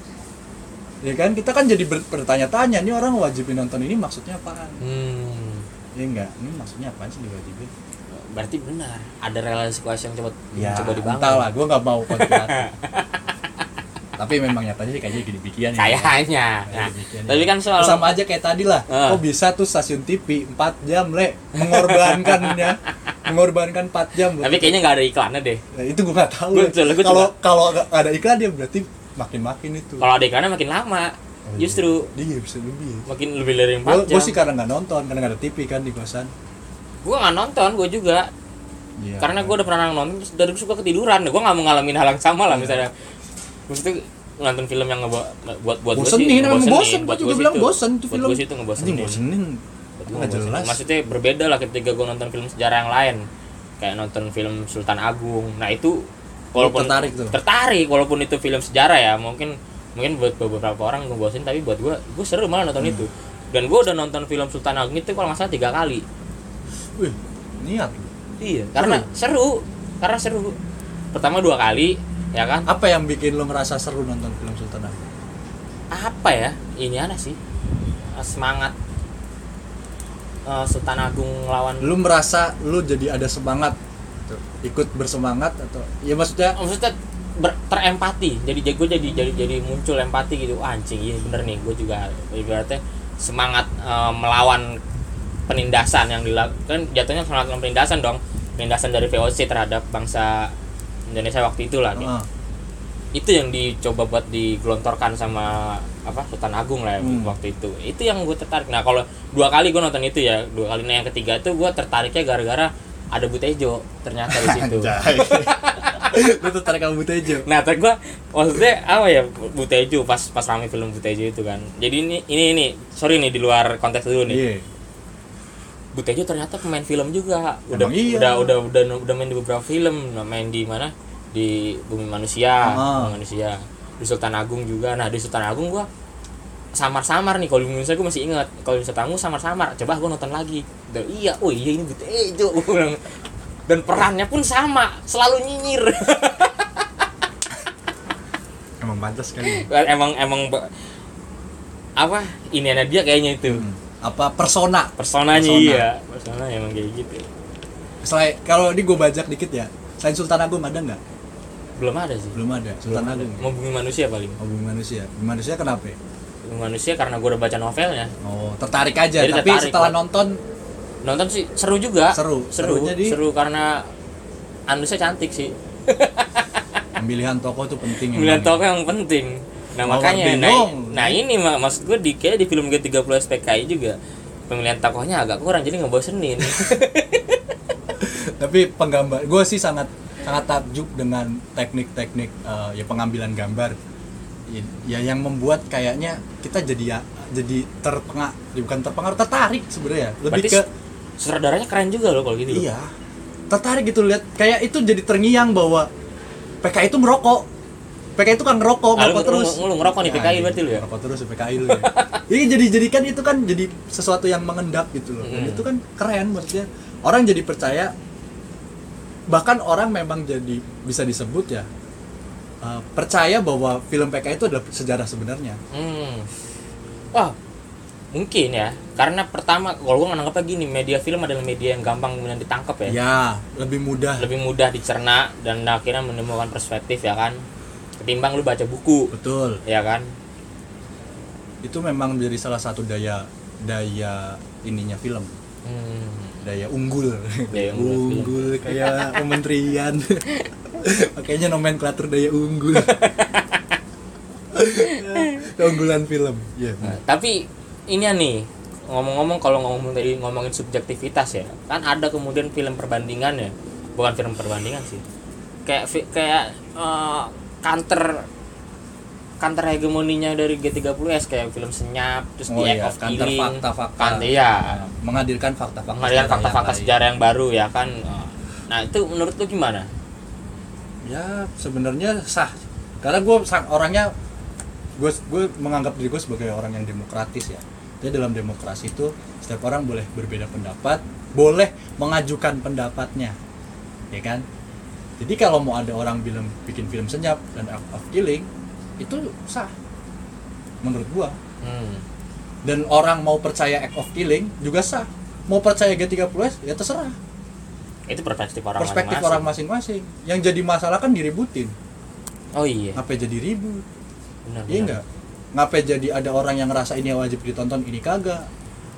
ya kan kita kan jadi ber- bertanya-tanya nih orang wajibin nonton ini maksudnya apaan Hmm. ya enggak ini maksudnya apaan sih diwajibin Berarti benar. Ada relasi kuasa yang coba ya coba dibangun. entah lah gue nggak mau konspirasi tapi memang nyatanya sih kayaknya gini bikian ya Kayaknya. Nah, ya. tapi kan soal sama aja kayak tadi lah Ah. kok bisa tuh stasiun TV 4 jam le mengorbankannya mengorbankan 4 jam tapi kayaknya nggak ada iklannya deh. Nah, itu gue nggak tahu kalau kalau nggak ada iklan dia berarti makin makin itu Kalau ada iklannya makin lama. Oh, iya. Justru dia bisa lebih makin lebih dari 4 gue jam. sih karena nggak nonton karena nggak ada TV kan di kosan Gua nggak nonton, gua juga. Iya. Karena gua udah pernah nonton terus dari suka ketiduran. Gua nggak mau ngalamin hal yang sama lah Iya. misalnya. Maksudnya nonton film yang ngebuat buat buat sih, emang ngebosenin. bosen gue Buat juga bilang bosen tuh buat film gua situ ngebosenin. Anjing, bosenin Buat nggak ngebosenin. jelas Maksudnya berbeda lah ketika gua nonton film sejarah yang lain. kayak nonton film Sultan Agung nah itu walaupun tertarik tuh? tertarik walaupun itu film sejarah ya mungkin mungkin buat beberapa orang ngebosin tapi buat gua gua seru malah nonton itu dan gua udah nonton film Sultan Agung itu kalau nggak salah tiga kali Wih, niat. iya karena seru. karena seru. Pertama dua kali ya kan? Apa yang bikin lo ngerasa seru nonton film Sultan Agung? apa ya? Ini ada sih. Eh, semangat. Eh, Sultan Agung lawan Lu merasa lu jadi ada semangat? Tuh, ikut bersemangat atau ya maksudnya maksudnya ber- terempati. Jadi gue jadi jadi jadi muncul empati gitu. Wah, anjing iya bener nih. Gue juga ibaratnya semangat eh, melawan penindasan yang dilakukan jatuhnya melawan penindasan dong. Penindasan dari VOC terhadap bangsa Indonesia waktu itulah nih ah, itu yang dicoba buat digelontorkan sama apa Sultan Agung lah ya Hmm. waktu itu. Itu yang gue tertarik. Nah kalau dua kali gue nonton itu ya dua kali nah yang ketiga itu gue tertariknya gara-gara ada Butejo ternyata di situ. Lu tertarik sama Butejo. nah terus gue maksudnya apa ya Butejo pas pas rame film Butejo itu kan. Jadi ini ini ini sorry nih di luar konteks dulu nih Iya. Butejo ternyata pemain film juga. Udah Emang iya. udah udah udah udah main di beberapa film. Nah, main di mana? Di Bumi Manusia Ah. Bumi Manusia. Di Sultan Agung juga. Nah di Sultan Agung gua samar-samar nih. Kalau di Indonesia gue masih ingat. Kalau di Sultan Agung samar-samar. Coba gua nonton lagi. Dan iya. Oh iya ini bilang. dan perannya pun sama. Selalu nyinyir. Emang pantas kali. emang emang apa? Ini dia kayaknya itu. Hmm. Apa persona? personanya Persona. iya persona emang kayak gitu Selain kalau ini gue bajak dikit ya. Selain Sultan Agung ada nggak? belum ada sih Belum ada. Sultan belum Agung. mau bumi manusia paling Oh, Bumi manusia. Bumi manusia kenapa? ya? Bumi manusia karena gue udah baca novelnya Oh, tertarik aja. Jadi Tapi tertarik, setelah Pak. nonton nonton sih seru juga Seru. seru di- seru karena Andusnya cantik sih pemilihan tokoh itu penting. pemilihan emang. tokoh yang penting nah Mawar makanya nah, nah ini mak maksud gue di kayak di film G30 SPKI juga pemilihan tokohnya agak kurang jadi ngebosenin Tapi penggambar, gue sih sangat sangat takjub dengan teknik-teknik eh, ya pengambilan gambar. Ya, ya yang membuat kayaknya kita jadi ya jadi terpengaruh, bukan terpengaruh, tertarik sebenarnya. Lebih Berarti ke sutradaranya keren juga loh kalau gitu iya. Tertarik gitu lihat kayak itu jadi terngiang bahwa PKI itu merokok. PKI itu kan ngerokok, Ah, lu- ngerokok lu- terus. lu ngerokok nih PKI iya, berarti lu ya? Ngerokok terus PKI lu ya. Ini jadi jadikan itu kan jadi sesuatu yang mengendap gitu loh. Dan Mm. itu kan keren maksudnya. Orang jadi percaya bahkan orang memang jadi bisa disebut ya uh, percaya bahwa film PKI itu adalah sejarah sebenarnya. Hmm. Wah, mungkin ya. Karena pertama, kalau gue nganggapnya gini, media film adalah media yang gampang kemudian ditangkap ya. Ya, lebih mudah. Lebih mudah dicerna dan akhirnya menemukan perspektif ya kan. Ketimbang lu baca buku, Betul. ya kan. Itu memang menjadi salah satu daya daya ininya film. Hmm. Daya unggul. Daya unggul unggul kayak kementerian. Makanya nomenklatur daya unggul. Keunggulan film. Iya. Nah, tapi ini ya nih ngomong-ngomong kalau ngomong tadi ngomongin subjektivitas ya kan ada kemudian film perbandingan ya bukan film perbandingan sih kayak kayak eh, counter counter hegemoninya dari G30S kayak film senyap terus Oh The Act iya, of kantor Killing. fakta-fakta. kan iya. Menghadirkan fakta-fakta. menghadirkan sejarah fakta-fakta yang lain. sejarah yang baru ya kan. Nah. Itu menurut lu gimana? Ya sebenarnya sah. Karena gue orangnya gue gue menganggap diri gue sebagai orang yang demokratis ya. Jadi dalam demokrasi itu setiap orang boleh berbeda pendapat boleh mengajukan pendapatnya. Ya kan jadi kalau mau ada orang bilang bikin film senyap dan act of killing itu sah menurut gua hmm. dan orang mau percaya act of killing juga sah mau percaya G30S ya terserah itu perspektif orang perspektif masing-masing. orang masing-masing yang jadi masalah kan diributin oh iya ngapain jadi ribut benar Iya enggak? Ngapain jadi ada orang yang ngerasa ini wajib ditonton, ini kagak?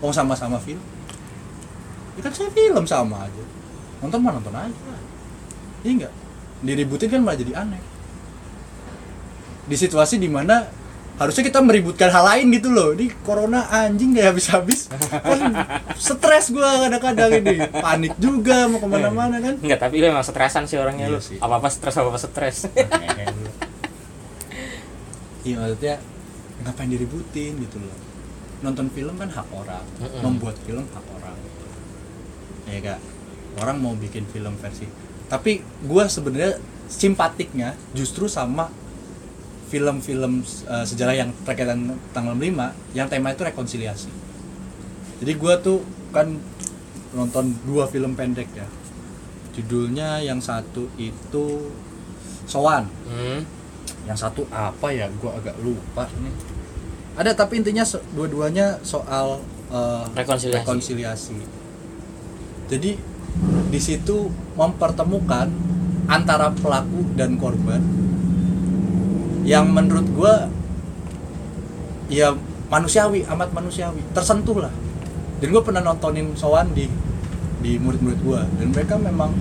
Oh sama-sama film. Ya kan saya film sama aja. Nonton mah nonton aja. Iya enggak? Diributin kan malah jadi aneh. Di situasi di mana harusnya kita meributkan hal lain gitu loh. Ini corona anjing gak habis-habis. Kan stres gua kadang-kadang ini. Panik juga mau ke mana-mana kan. Enggak, tapi lu emang stresan sih orangnya Iya lu. sih. Apa-apa stres, apa-apa stres. Iya maksudnya ngapain diributin gitu loh nonton film kan hak orang Mm-mm. membuat film hak orang ya kak orang mau bikin film versi tapi gue sebenarnya simpatiknya justru sama film-film eh, sejarah yang terkait dengan tanggal 5 yang tema itu rekonsiliasi jadi gue tuh kan nonton dua film pendek ya judulnya yang satu itu Sowan Hmm. yang satu apa ya gue agak lupa nih ada tapi intinya dua-duanya soal eh, Rekonsiliasi. rekonsiliasi. jadi di situ mempertemukan antara pelaku dan korban. Yang menurut gue ya manusiawi amat manusiawi. Tersentuh lah dan gue pernah nontonin Sowan di di murid-murid gue dan mereka memang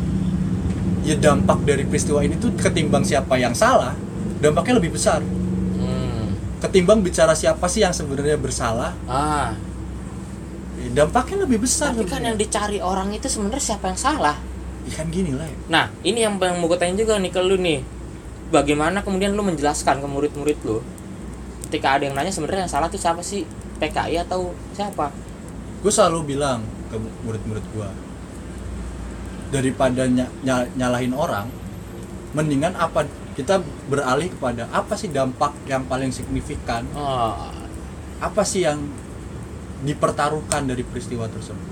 ya dampak dari peristiwa ini tuh ketimbang siapa yang salah dampaknya lebih besar. Hmm. ketimbang bicara siapa sih yang sebenarnya bersalah Ah, dampaknya lebih besar tapi kan yang dicari orang itu sebenarnya siapa yang salah? ya kan gini lah ya. Nah, ini yang yang mau gue tanya juga nih ke lu nih. Bagaimana kemudian lu menjelaskan ke murid-murid lu ketika ada yang nanya sebenarnya yang salah tuh siapa sih? PKI atau siapa? gue selalu bilang ke murid-murid gue daripada ny- ny- nyalahin orang mendingan apa kita beralih kepada apa sih dampak yang paling signifikan Oh, apa sih yang dipertaruhkan dari peristiwa tersebut.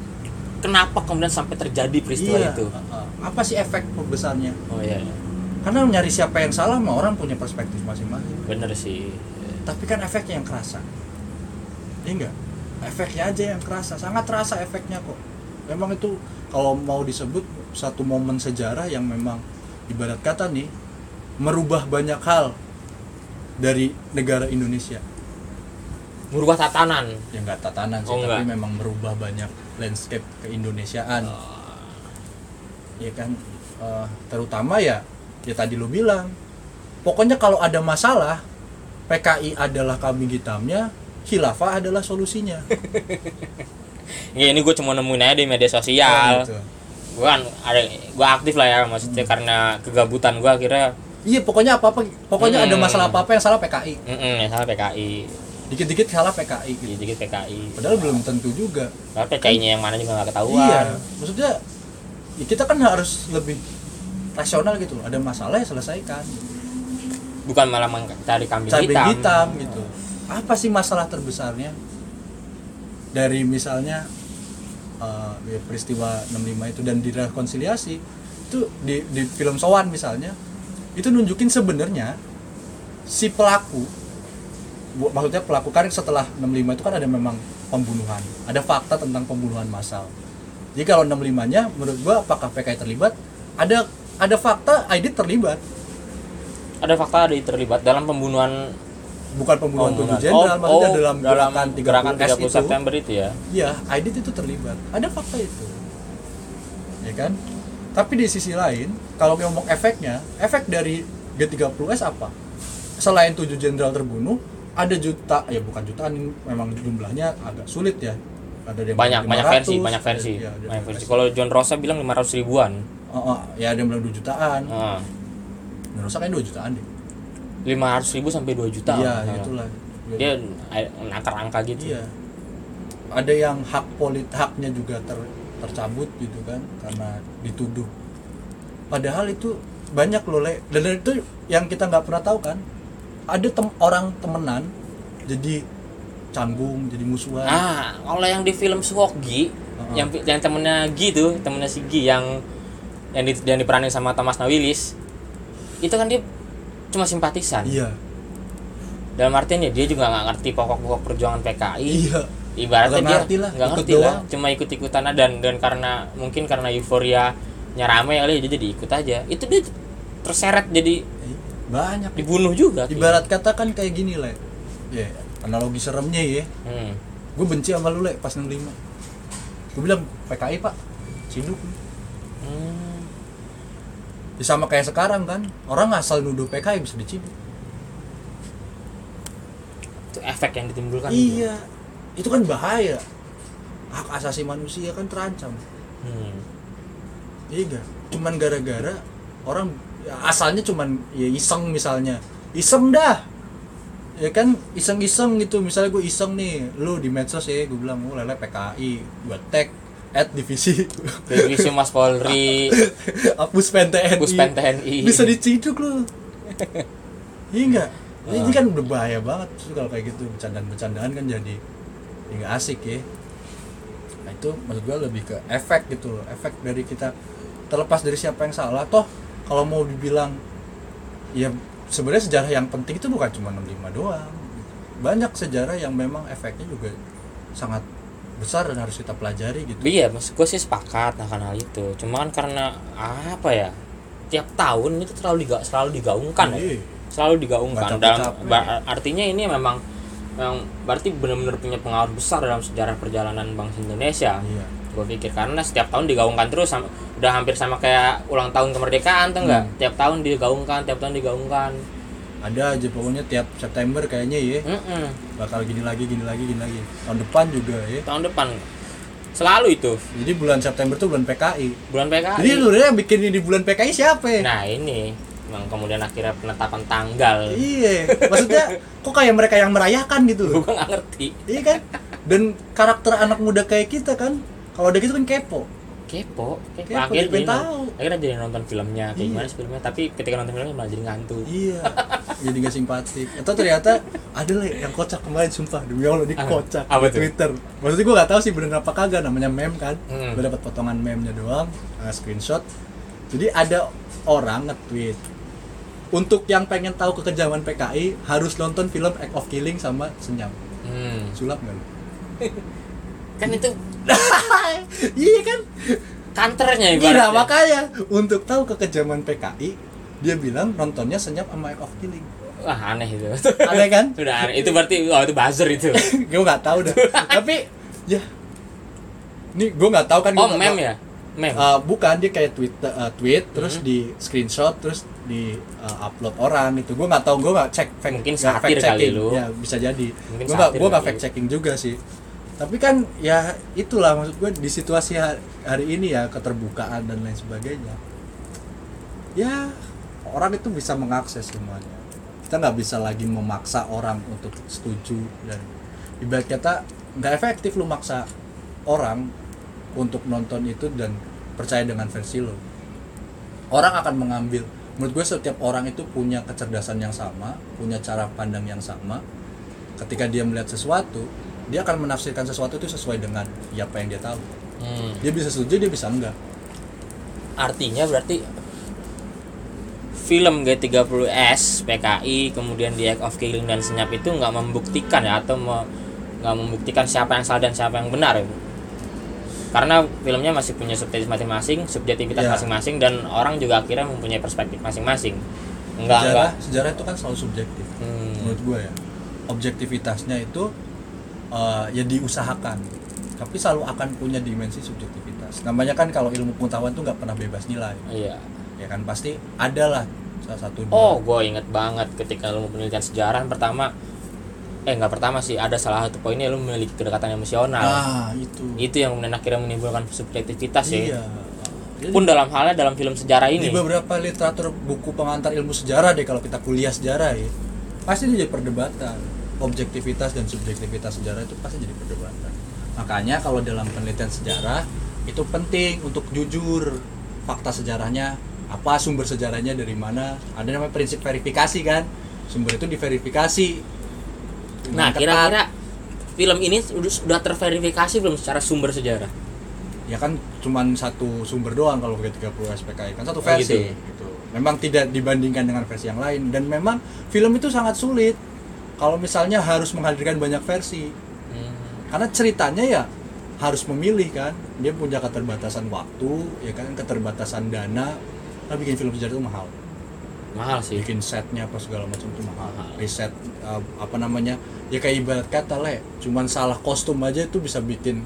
Kenapa kemudian sampai terjadi peristiwa Iya, itu? uh-uh. apa sih efek besarnya Oh iya, karena nyari siapa yang salah mah orang punya perspektif masing-masing. Bener sih. tapi kan efeknya yang kerasa. Iya enggak efeknya aja yang kerasa. Sangat terasa efeknya kok. Memang itu kalau mau disebut satu momen sejarah yang memang ibarat kata nih merubah banyak hal dari negara Indonesia Merubah tatanan. ya enggak tatanan sih Oh, tapi enggak. memang merubah banyak landscape keindonesiaan ya kan Eh, terutama ya ya tadi lu bilang pokoknya kalau ada masalah PKI adalah kambing hitamnya khilafah adalah solusinya Ya ini gue cuma nemuin aja di media sosial. Oh, gitu. Gue kan ada, gue aktif lah ya maksudnya karena kegabutan gue akhirnya, iya pokoknya apa apa pokoknya ada Hmm. masalah apa apa yang salah PKI mm yang salah PKI, dikit-dikit salah PKI gitu. dikit PKI. padahal belum tentu juga Padahal PKI-nya yang mana juga nggak ketahuan. iya maksudnya ya kita kan harus lebih rasional gitu loh ada masalah ya selesaikan Bukan malah mencari kambing cabai hitam. hitam. gitu apa sih masalah terbesarnya dari misalnya eh, ya, peristiwa 65 itu dan direkonsiliasi itu di, di film Sowan misalnya itu nunjukin sebenarnya si pelaku maksudnya pelaku kan setelah 65 itu kan ada memang pembunuhan ada fakta tentang pembunuhan massal jadi kalau 65 nya menurut gua apakah PKI terlibat ada ada fakta Aidit terlibat Ada fakta ada terlibat dalam pembunuhan bukan pembunuhan pembunuhan. tujuh jenderal maksudnya oh, dalam gerakan 30, gerakan 30 S itu September itu ya. Iya, Aidit itu terlibat. Ada fakta itu. Ya kan? Tapi di sisi lain, kalau ngomong efeknya, efek dari G30S apa? Selain tujuh jenderal terbunuh, ada juta, ya bukan jutaan, memang jumlahnya agak sulit ya. Ada yang Banyak bilang banyak 500, versi, banyak versi. ya, ada banyak yang versi. Kalau John Rosa bilang 500 ribuan. Oh, oh, ya ada yang bilang 2 jutaan. Nah, Menurut saya kayaknya 2 jutaan deh. 500 ribu sampai 2 juta. Iya, Nah, itulah. Dia nakar angka gitu. Iya. Ada yang hak polit haknya juga ter, tercabut gitu kan karena dituduh. Padahal itu banyak loh Le. dan itu yang kita nggak pernah tahu kan. Ada tem orang temenan jadi canggung, jadi musuhan. Ah, kalau yang di film Suwogi, Heeh. yang yang temennya Gi tuh, temennya si Gi yang yang, di, yang diperanin sama Thomas Nawilis, itu kan dia cuma simpatisan. Iya. Dalam artian ya dia juga nggak ngerti pokok-pokok perjuangan PKI. Iya. Ibaratnya Nggak dia ngerti lah, ngerti lah, cuma ikut-ikutan dan dan karena mungkin karena euforia rame kali dia jadi ikut aja. Itu dia terseret jadi Banyak. dibunuh juga. Ibarat kata kan kayak gini, Le. Ya, analogi seremnya ya. Hmm. Gue benci sama lu, Le, pas 65. Gue bilang PKI, Pak. Ciduk. Hmm. Ya sama kayak sekarang kan orang asal nuduh PKI bisa diciduk Itu efek yang ditimbulkan. iya itu kan bahaya hak asasi manusia kan terancam Hmm. iya cuman gara-gara orang asalnya cuman ya iseng misalnya. Iseng dah. Ya kan iseng-iseng gitu. Misalnya gue iseng nih lu di medsos ya gue bilang oh lele PKI gue tag at divisi. Divisi Mas Polri, Puspen TNI Puspen TNI. bisa diciduk lu. Iya enggak ini kan udah bahaya banget kalau kayak gitu. Bercandaan-bercandaan kan jadi ya nggak asik ya. Nah itu maksud gua lebih ke efek gitu loh. Efek dari kita terlepas dari siapa yang salah. Toh kalau mau dibilang ya sebenarnya sejarah yang penting itu bukan cuma 65 doang banyak sejarah yang memang efeknya juga sangat besar dan harus kita pelajari gitu Iya, maksud gue sih sepakat akan hal itu. Cuma kan karena apa ya? Tiap tahun itu terlalu diga selalu digaungkan ya. Iya. Selalu digaungkan capek-capek. ba- artinya ini memang yang berarti benar-benar punya pengaruh besar dalam sejarah perjalanan bangsa Indonesia. iya Gue pikir karena setiap tahun digaungkan terus sama, udah hampir sama kayak ulang tahun kemerdekaan tuh enggak? Hmm. Tiap tahun digaungkan, tiap tahun digaungkan. ada aja pokoknya tiap September kayaknya ya Mm-mm. bakal gini lagi gini lagi gini lagi tahun depan juga ya Tahun depan selalu itu jadi bulan September tuh bulan PKI bulan PKI. jadi sebenarnya yang bikin ini di bulan PKI siapa ya? Nah ini yang kemudian akhirnya penetapan tanggal. iya maksudnya kok kayak mereka yang merayakan gitu Gue nggak ngerti. iya kan dan karakter anak muda kayak kita kan kalau udah gitu kan kepo Kepo, kepo. Kepo, akhirnya jadi, tahu. akhirnya jadi nonton filmnya kayak Iya. gimana filmnya. Tapi ketika nonton filmnya malah jadi ngantuk. iya jadi gak simpatik atau ternyata ada lah yang kocak kemarin sumpah demi Allah di Ah, kocak apa di? Twitter maksudnya gue gak tahu sih bener apa kagak namanya meme kan Hmm. gue dapat potongan meme-nya doang uh, screenshot jadi ada orang nge-tweet untuk yang pengen tahu kekejaman PKI harus nonton film Act of Killing sama Senyam Hmm. sulap nggak lu? Kan itu iya kan kantornya Iya ibaratnya. makanya untuk tahu kekejaman PKI dia bilang nontonnya Senyap sama Act of Killing Wah aneh itu. aneh kan Sudah aneh. Itu berarti oh itu buzzer itu. gue nggak tahu dah tapi ya ini gue nggak tahu kan Oh tahu. ya? Meme. Uh, bukan dia kayak tweet uh, tweet terus Hmm. di screenshot terus di uh, upload orang itu. Gue nggak tahu gue nggak cek fact Mungkin satir fact kali checking. lu. ya bisa jadi. Gue nggak gue nggak fact checking juga sih. Tapi kan ya itulah maksud gue di situasi ha- hari ini ya keterbukaan dan lain sebagainya. Ya orang itu bisa mengakses semuanya. Kita nggak bisa lagi memaksa orang untuk setuju dan ibarat kata nggak efektif lu maksa orang untuk nonton itu dan percaya dengan versi lo orang akan mengambil menurut gue setiap orang itu punya kecerdasan yang sama punya cara pandang yang sama. Ketika dia melihat sesuatu dia akan menafsirkan sesuatu itu sesuai dengan ya apa yang dia tahu. Hmm. dia bisa setuju dia bisa enggak. Artinya berarti film G30S PKI kemudian di Act of Killing dan Senyap itu nggak membuktikan ya atau me- nggak membuktikan siapa yang salah dan siapa yang benar ya karena filmnya masih punya subjektif masing-masing subjektivitas Ya. masing-masing dan orang juga akhirnya mempunyai perspektif masing-masing enggak sejarah enggak sejarah itu kan selalu subjektif Hmm. menurut gue ya objektivitasnya itu eh, ya diusahakan tapi selalu akan punya dimensi subjektivitas namanya kan kalau ilmu pengetahuan tuh nggak pernah bebas nilai iya ya kan pasti ada lah salah satu dua. oh gue inget banget ketika lu penelitian sejarah pertama eh nggak pertama sih ada salah satu poinnya lu memiliki kedekatan emosional. Ah itu. Itu yang kemudian akhirnya menimbulkan subjektivitas ya iya. Jadi pun dalam halnya dalam film sejarah di ini. beberapa literatur buku pengantar ilmu sejarah deh kalau kita kuliah sejarah ya pasti jadi perdebatan. Objektivitas dan subjektivitas sejarah itu pasti jadi perdebatan. Makanya kalau dalam penelitian sejarah itu penting untuk jujur fakta sejarahnya apa sumber sejarahnya dari mana. Ada namanya prinsip verifikasi kan? Sumber itu diverifikasi nah kira-kira film ini sudah sudah terverifikasi belum secara sumber sejarah? Ya kan cuman satu sumber doang kalau pakai 30 SPKI kan satu Oh, versi gitu. gitu. Memang tidak dibandingkan dengan versi yang lain. Dan memang film itu sangat sulit. Kalau misalnya harus menghadirkan banyak versi. Hmm. karena ceritanya ya harus memilih kan. Dia punya keterbatasan waktu ya kan keterbatasan dana. Nah bikin film sejarah itu mahal mahal sih. Bikin setnya apa segala macam itu mahal. Mahal. riset uh, apa namanya ya kayak ibarat kata le cuman salah kostum aja itu bisa bikin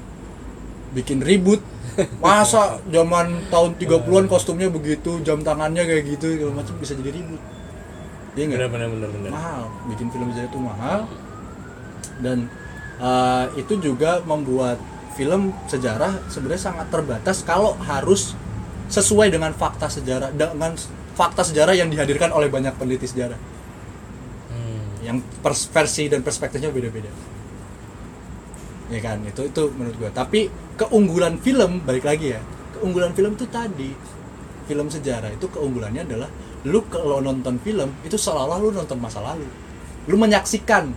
bikin ribut. Masa zaman tahun 30-an kostumnya begitu jam tangannya kayak gitu segala macam bisa jadi ribut. Iya nggak? bener bener bener bener mahal. Bikin film sejarah itu mahal. Dan uh, itu juga membuat film sejarah sebenarnya sangat terbatas kalau harus sesuai dengan fakta sejarah dengan fakta sejarah yang dihadirkan oleh banyak peneliti sejarah. Hmm. yang pers- versi dan perspektifnya beda-beda. Ya kan? Itu itu menurut gua. Tapi keunggulan film balik lagi ya keunggulan film itu tadi film sejarah itu keunggulannya adalah lu kalau nonton film itu seolah-olah lu nonton masa lalu. Lu menyaksikan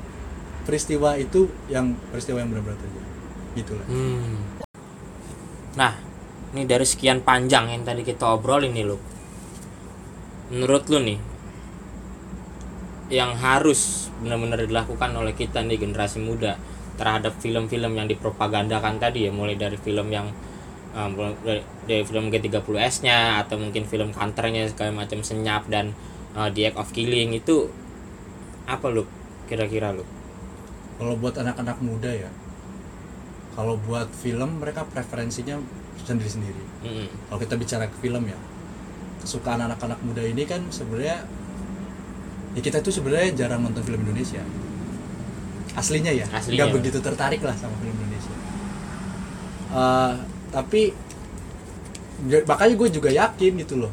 peristiwa itu yang peristiwa yang benar-benar terjadi. Gitu lah. Hmm. Nah, ini dari sekian panjang yang tadi kita obrolin nih lu. Menurut lu nih, yang harus benar-benar dilakukan oleh kita nih generasi muda terhadap film-film yang dipropagandakan tadi ya, mulai dari film yang um, dari, film G30S-nya atau mungkin film counternya kayak macam senyap dan uh, The Act of Killing itu apa lu kira-kira lu? kalau buat anak-anak muda ya kalau buat film mereka preferensinya sendiri-sendiri Mm-mm. kalau kita bicara ke film ya kesukaan anak-anak muda ini kan sebenarnya ya kita tuh sebenarnya jarang nonton film Indonesia aslinya ya Aslinya. nggak begitu tertarik lah sama film Indonesia Eh, tapi ya- makanya gue juga yakin gitu loh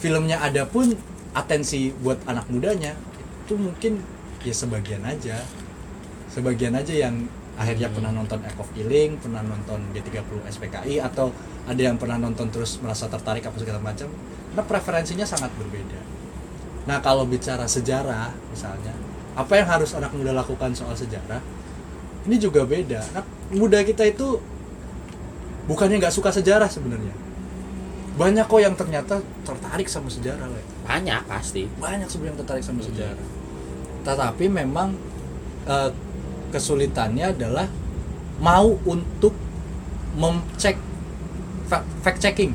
filmnya ada pun atensi buat anak mudanya itu mungkin ya sebagian aja sebagian aja yang akhirnya Hmm. pernah nonton of Killing, pernah nonton G30 SPKI atau ada yang pernah nonton terus merasa tertarik apa segala macam. Karena preferensinya sangat berbeda. Nah, kalau bicara sejarah misalnya, apa yang harus anak muda lakukan soal sejarah? Ini juga beda. Anak muda kita itu bukannya nggak suka sejarah sebenarnya. Banyak kok yang ternyata tertarik sama sejarah, Le Banyak pasti. banyak sebenarnya yang tertarik sama Hmm. sejarah tetapi memang eh, kesulitannya adalah mau untuk memcek fa- fact checking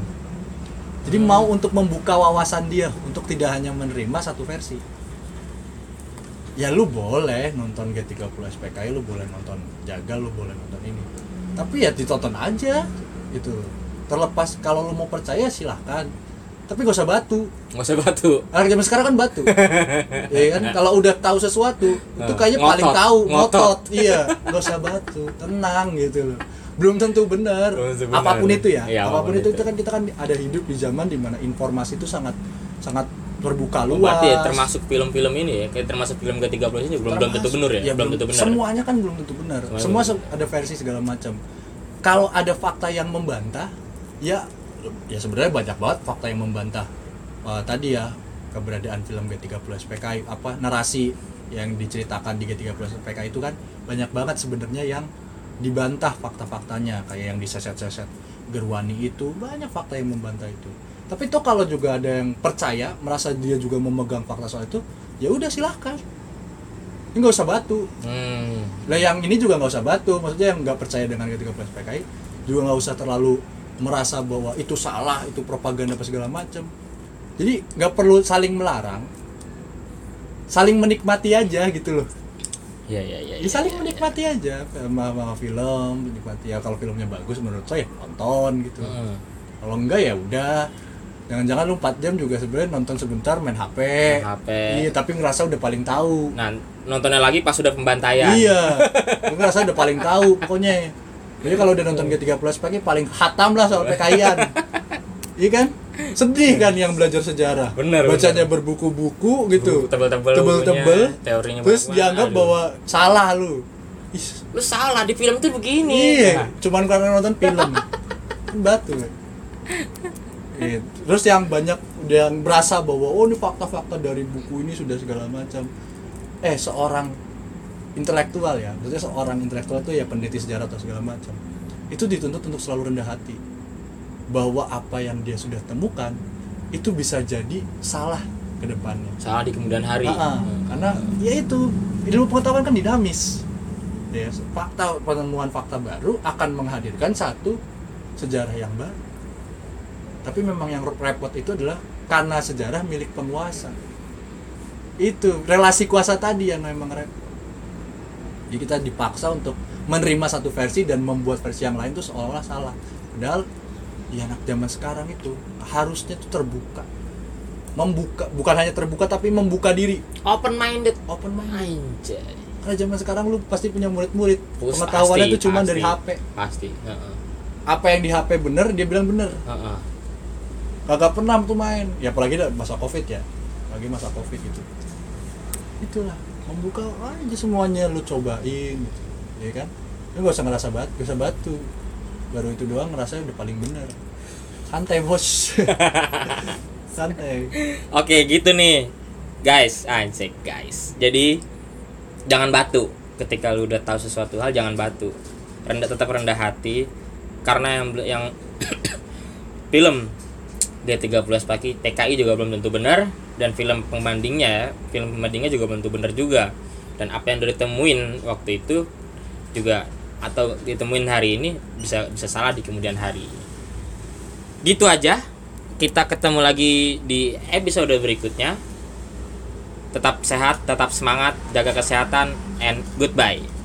jadi Hmm. mau untuk membuka wawasan dia untuk tidak hanya menerima satu versi. Ya lu boleh nonton G30 SPKI lu boleh nonton Jaga lu boleh nonton ini. Tapi ya ditonton aja gitu. Terlepas kalau lu mau percaya silahkan. Tapi gak usah batu. Nggak usah batu. Anak zaman sekarang kan batu. Ya kan? Kalau udah tahu sesuatu itu kayaknya Ngotot, paling tahu ngotot. ngotot. Iya gak usah batu. Tenang gitu loh belum tentu benar. Apa pun itu ya, Iya, apa pun, apa pun itu, itu. itu kan kita kan ada hidup di zaman di mana informasi itu sangat sangat terbuka luas. berarti ya, termasuk film-film ini ya, kayak termasuk film ke-30 ini belum belum tentu benar ya, belum tentu benar. semuanya kan belum tentu benar. Semua se- ada versi segala macam. Kalau ada fakta yang membantah ya ya sebenarnya banyak banget fakta yang membantah uh, tadi ya keberadaan film G30 SPKI apa narasi yang diceritakan di G30 SPKI itu kan banyak banget sebenarnya yang dibantah fakta-faktanya kayak yang diseset-seset. Gerwani itu banyak fakta yang membantah itu. Tapi toh kalau juga ada yang percaya merasa dia juga memegang fakta soal itu ya udah silahkan. Ini nggak usah batu. Hmm. lah yang ini juga nggak usah batu. Maksudnya yang nggak percaya dengan G30 PKI juga nggak usah terlalu merasa bahwa itu salah itu propaganda apa segala macam. Jadi nggak perlu saling melarang. Saling menikmati aja gitu loh Iya iya iya. ya saling menikmati aja sama, sama film menikmati ya kalau filmnya bagus menurut saya nonton gitu Hmm. kalau enggak ya udah jangan-jangan lu 4 jam juga sebenarnya nonton sebentar main HP Main HP. iya tapi ngerasa udah paling tahu Nah, nontonnya lagi pas sudah pembantaian. Iya, ngerasa udah paling tahu pokoknya. Jadi kalau udah nonton G30 pagi paling hatam lah soal PKI-an. iya kan? Sedih kan yang belajar sejarah. Bener, Bacanya berbuku-buku gitu. Tebel-tebel Tebel-tebel. bukunya, teorinya Terus dianggap banget. bahwa salah lu. Ih, Lu salah di film tuh begini. iya, cuman karena nonton film. Kan Batu. Iya. Terus yang banyak yang berasa bahwa oh ini fakta-fakta dari buku ini sudah segala macam. Eh seorang intelektual ya, maksudnya seorang intelektual itu ya peneliti sejarah atau segala macam. Itu dituntut untuk selalu rendah hati. Bahwa apa yang dia sudah temukan itu bisa jadi salah ke depannya. Salah di kemudian hari. Ah, ah. Hmm. Karena ya itu ilmu pengetahuan kan dinamis. Ya, fakta penemuan fakta baru akan menghadirkan satu sejarah yang baru. Tapi memang yang repot itu adalah karena sejarah milik penguasa. Itu relasi kuasa tadi yang memang repot. Jadi kita dipaksa untuk menerima satu versi dan membuat versi yang lain itu seolah-olah salah. Padahal ya anak zaman sekarang itu harusnya itu terbuka. Membuka bukan hanya terbuka tapi membuka diri, Open minded. open mind. Anjay. Karena zaman sekarang lu pasti punya murid-murid. Pengetahuannya itu cuma dari HP. Pasti. Heeh. Apa yang di HP bener dia bilang bener. Heeh. Kagak pernah tuh main. Ya apalagi masa Covid ya. Lagi masa Covid gitu. Itulah membuka aja semuanya lu cobain gitu. Ya kan? lu gak usah ngerasa batu gak usah batu baru itu doang ngerasa udah paling bener. Santai bos. Santai. Oke gitu nih. Guys anjing guys. Jadi jangan batu. Ketika lu udah tahu sesuatu hal jangan batu. Rendah tetap rendah hati. Karena yang yang film D30 Paki TKI juga belum tentu benar dan film pembandingnya ya, film pembandingnya juga belum tentu benar juga. Dan apa yang udah ditemuin waktu itu juga atau ditemuin hari ini bisa bisa salah di kemudian hari. Gitu aja. Kita ketemu lagi di episode berikutnya. Tetap sehat tetap semangat jaga kesehatan and goodbye